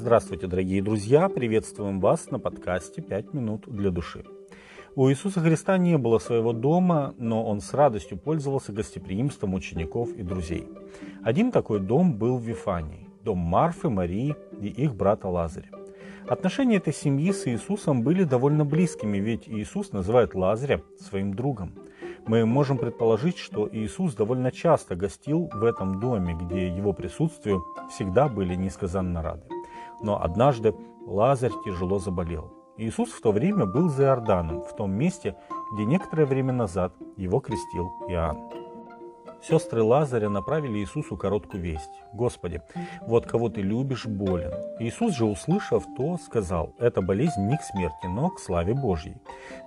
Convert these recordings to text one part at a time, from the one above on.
Здравствуйте, дорогие друзья! Приветствуем вас на подкасте «Пять минут для души». У Иисуса Христа не было своего дома, но Он с радостью пользовался гостеприимством учеников и друзей. Один такой дом был в Вифании – дом Марфы, Марии и их брата Лазаря. Отношения этой семьи с Иисусом были довольно близкими, ведь Иисус называет Лазаря своим другом. Мы можем предположить, что Иисус довольно часто гостил в этом доме, где его присутствию всегда были несказанно рады. Но однажды Лазарь тяжело заболел. Иисус в то время был за Иорданом, в том месте, где некоторое время назад его крестил Иоанн. Сестры Лазаря направили Иисусу короткую весть. «Господи, вот кого ты любишь, болен». Иисус же, услышав то, сказал, «Эта болезнь не к смерти, но к славе Божьей.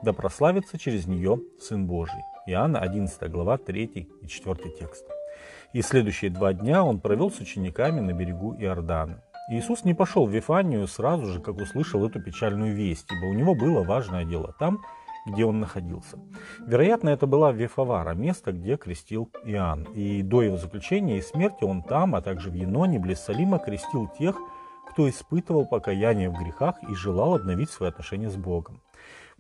Да прославится через нее Сын Божий». Иоанна 11 глава 3 и 4 текст. И следующие два дня он провел с учениками на берегу Иордана. Иисус не пошел в Вифанию сразу же, как услышал эту печальную весть, ибо у него было важное дело там, где он находился. Вероятно, это была Вифавара, место, где крестил Иоанн. И до его заключения и смерти он там, а также в Еноне, близ Салима, крестил тех, кто испытывал покаяние в грехах и желал обновить свои отношения с Богом.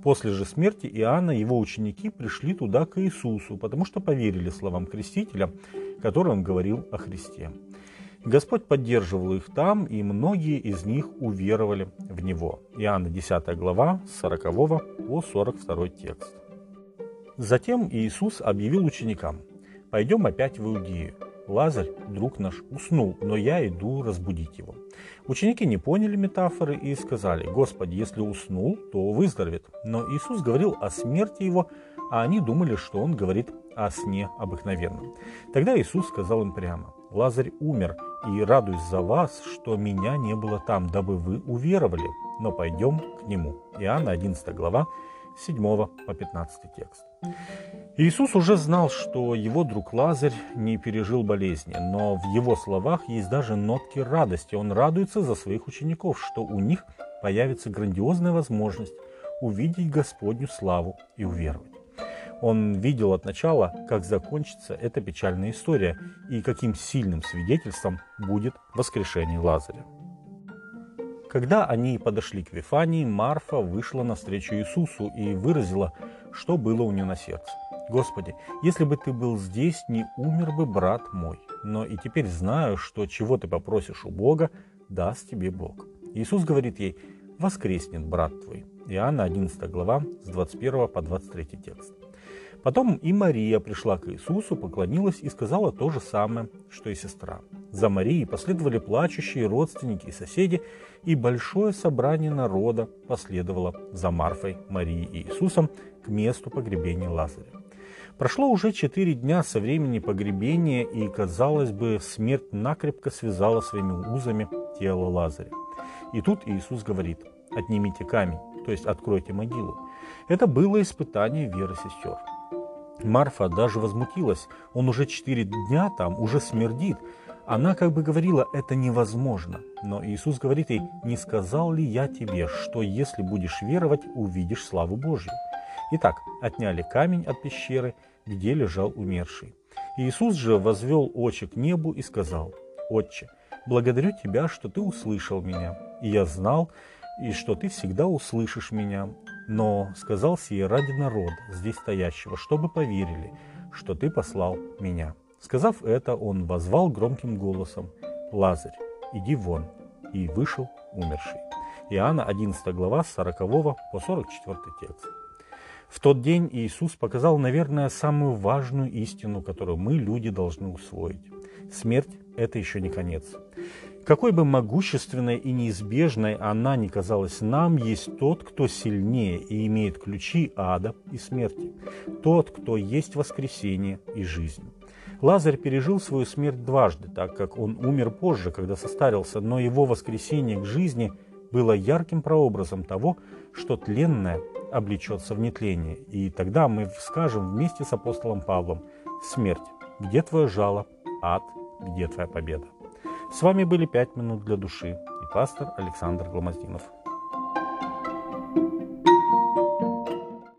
После же смерти Иоанна его ученики пришли туда к Иисусу, потому что поверили словам крестителя, которые он говорил о Христе. Господь поддерживал их там, и многие из них уверовали в Него. Иоанна 10 глава, с 40 по 42 текст. Затем Иисус объявил ученикам, «Пойдем опять в Иудею. Лазарь, друг наш, уснул, но я иду разбудить его». Ученики не поняли метафоры и сказали, «Господи, если уснул, то выздоровеет». Но Иисус говорил о смерти его, а они думали, что он говорит о сне обыкновенном. Тогда Иисус сказал им прямо, «Лазарь умер, и радуюсь за вас, что меня не было там, дабы вы уверовали, но пойдем к нему». Иоанна 11 глава, 7 по 15 текст. Иисус уже знал, что его друг Лазарь не пережил болезни, но в его словах есть даже нотки радости. Он радуется за своих учеников, что у них появится грандиозная возможность увидеть Господню славу и уверовать. Он видел от начала, как закончится эта печальная история и каким сильным свидетельством будет воскрешение Лазаря. Когда они подошли к Вифании, Марфа вышла навстречу Иисусу и выразила, что было у нее на сердце. «Господи, если бы ты был здесь, не умер бы брат мой, но и теперь знаю, что чего ты попросишь у Бога, даст тебе Бог». Иисус говорит ей, «Воскреснет брат твой». Иоанна 11 глава с 21 по 23 текст. Потом и Мария пришла к Иисусу, поклонилась и сказала то же самое, что и сестра. За Марией последовали плачущие родственники и соседи, и большое собрание народа последовало за Марфой, Марией и Иисусом к месту погребения Лазаря. Прошло уже четыре дня со времени погребения, и, казалось бы, смерть накрепко связала своими узами тело Лазаря. И тут Иисус говорит, отнимите камень, то есть откройте могилу. Это было испытание веры сестер. Марфа даже возмутилась. Он уже четыре дня там, уже смердит. Она как бы говорила, это невозможно. Но Иисус говорит ей, не сказал ли я тебе, что если будешь веровать, увидишь славу Божью. Итак, отняли камень от пещеры, где лежал умерший. Иисус же возвел очи к небу и сказал, «Отче, благодарю Тебя, что Ты услышал меня, и я знал, и что Ты всегда услышишь меня, но сказал сие ради народа, здесь стоящего, чтобы поверили, что ты послал меня. Сказав это, он возвал громким голосом, «Лазарь, иди вон!» И вышел умерший. Иоанна 11 глава с 40 по 44 текст. В тот день Иисус показал, наверное, самую важную истину, которую мы, люди, должны усвоить. Смерть – это еще не конец. Какой бы могущественной и неизбежной она ни казалась нам, есть тот, кто сильнее и имеет ключи ада и смерти. Тот, кто есть воскресение и жизнь. Лазарь пережил свою смерть дважды, так как он умер позже, когда состарился, но его воскресение к жизни было ярким прообразом того, что тленное облечется в нетление. И тогда мы скажем вместе с апостолом Павлом «Смерть, где твое жало? Ад, где твоя победа?» С вами были «Пять минут для души» и пастор Александр Гломоздинов.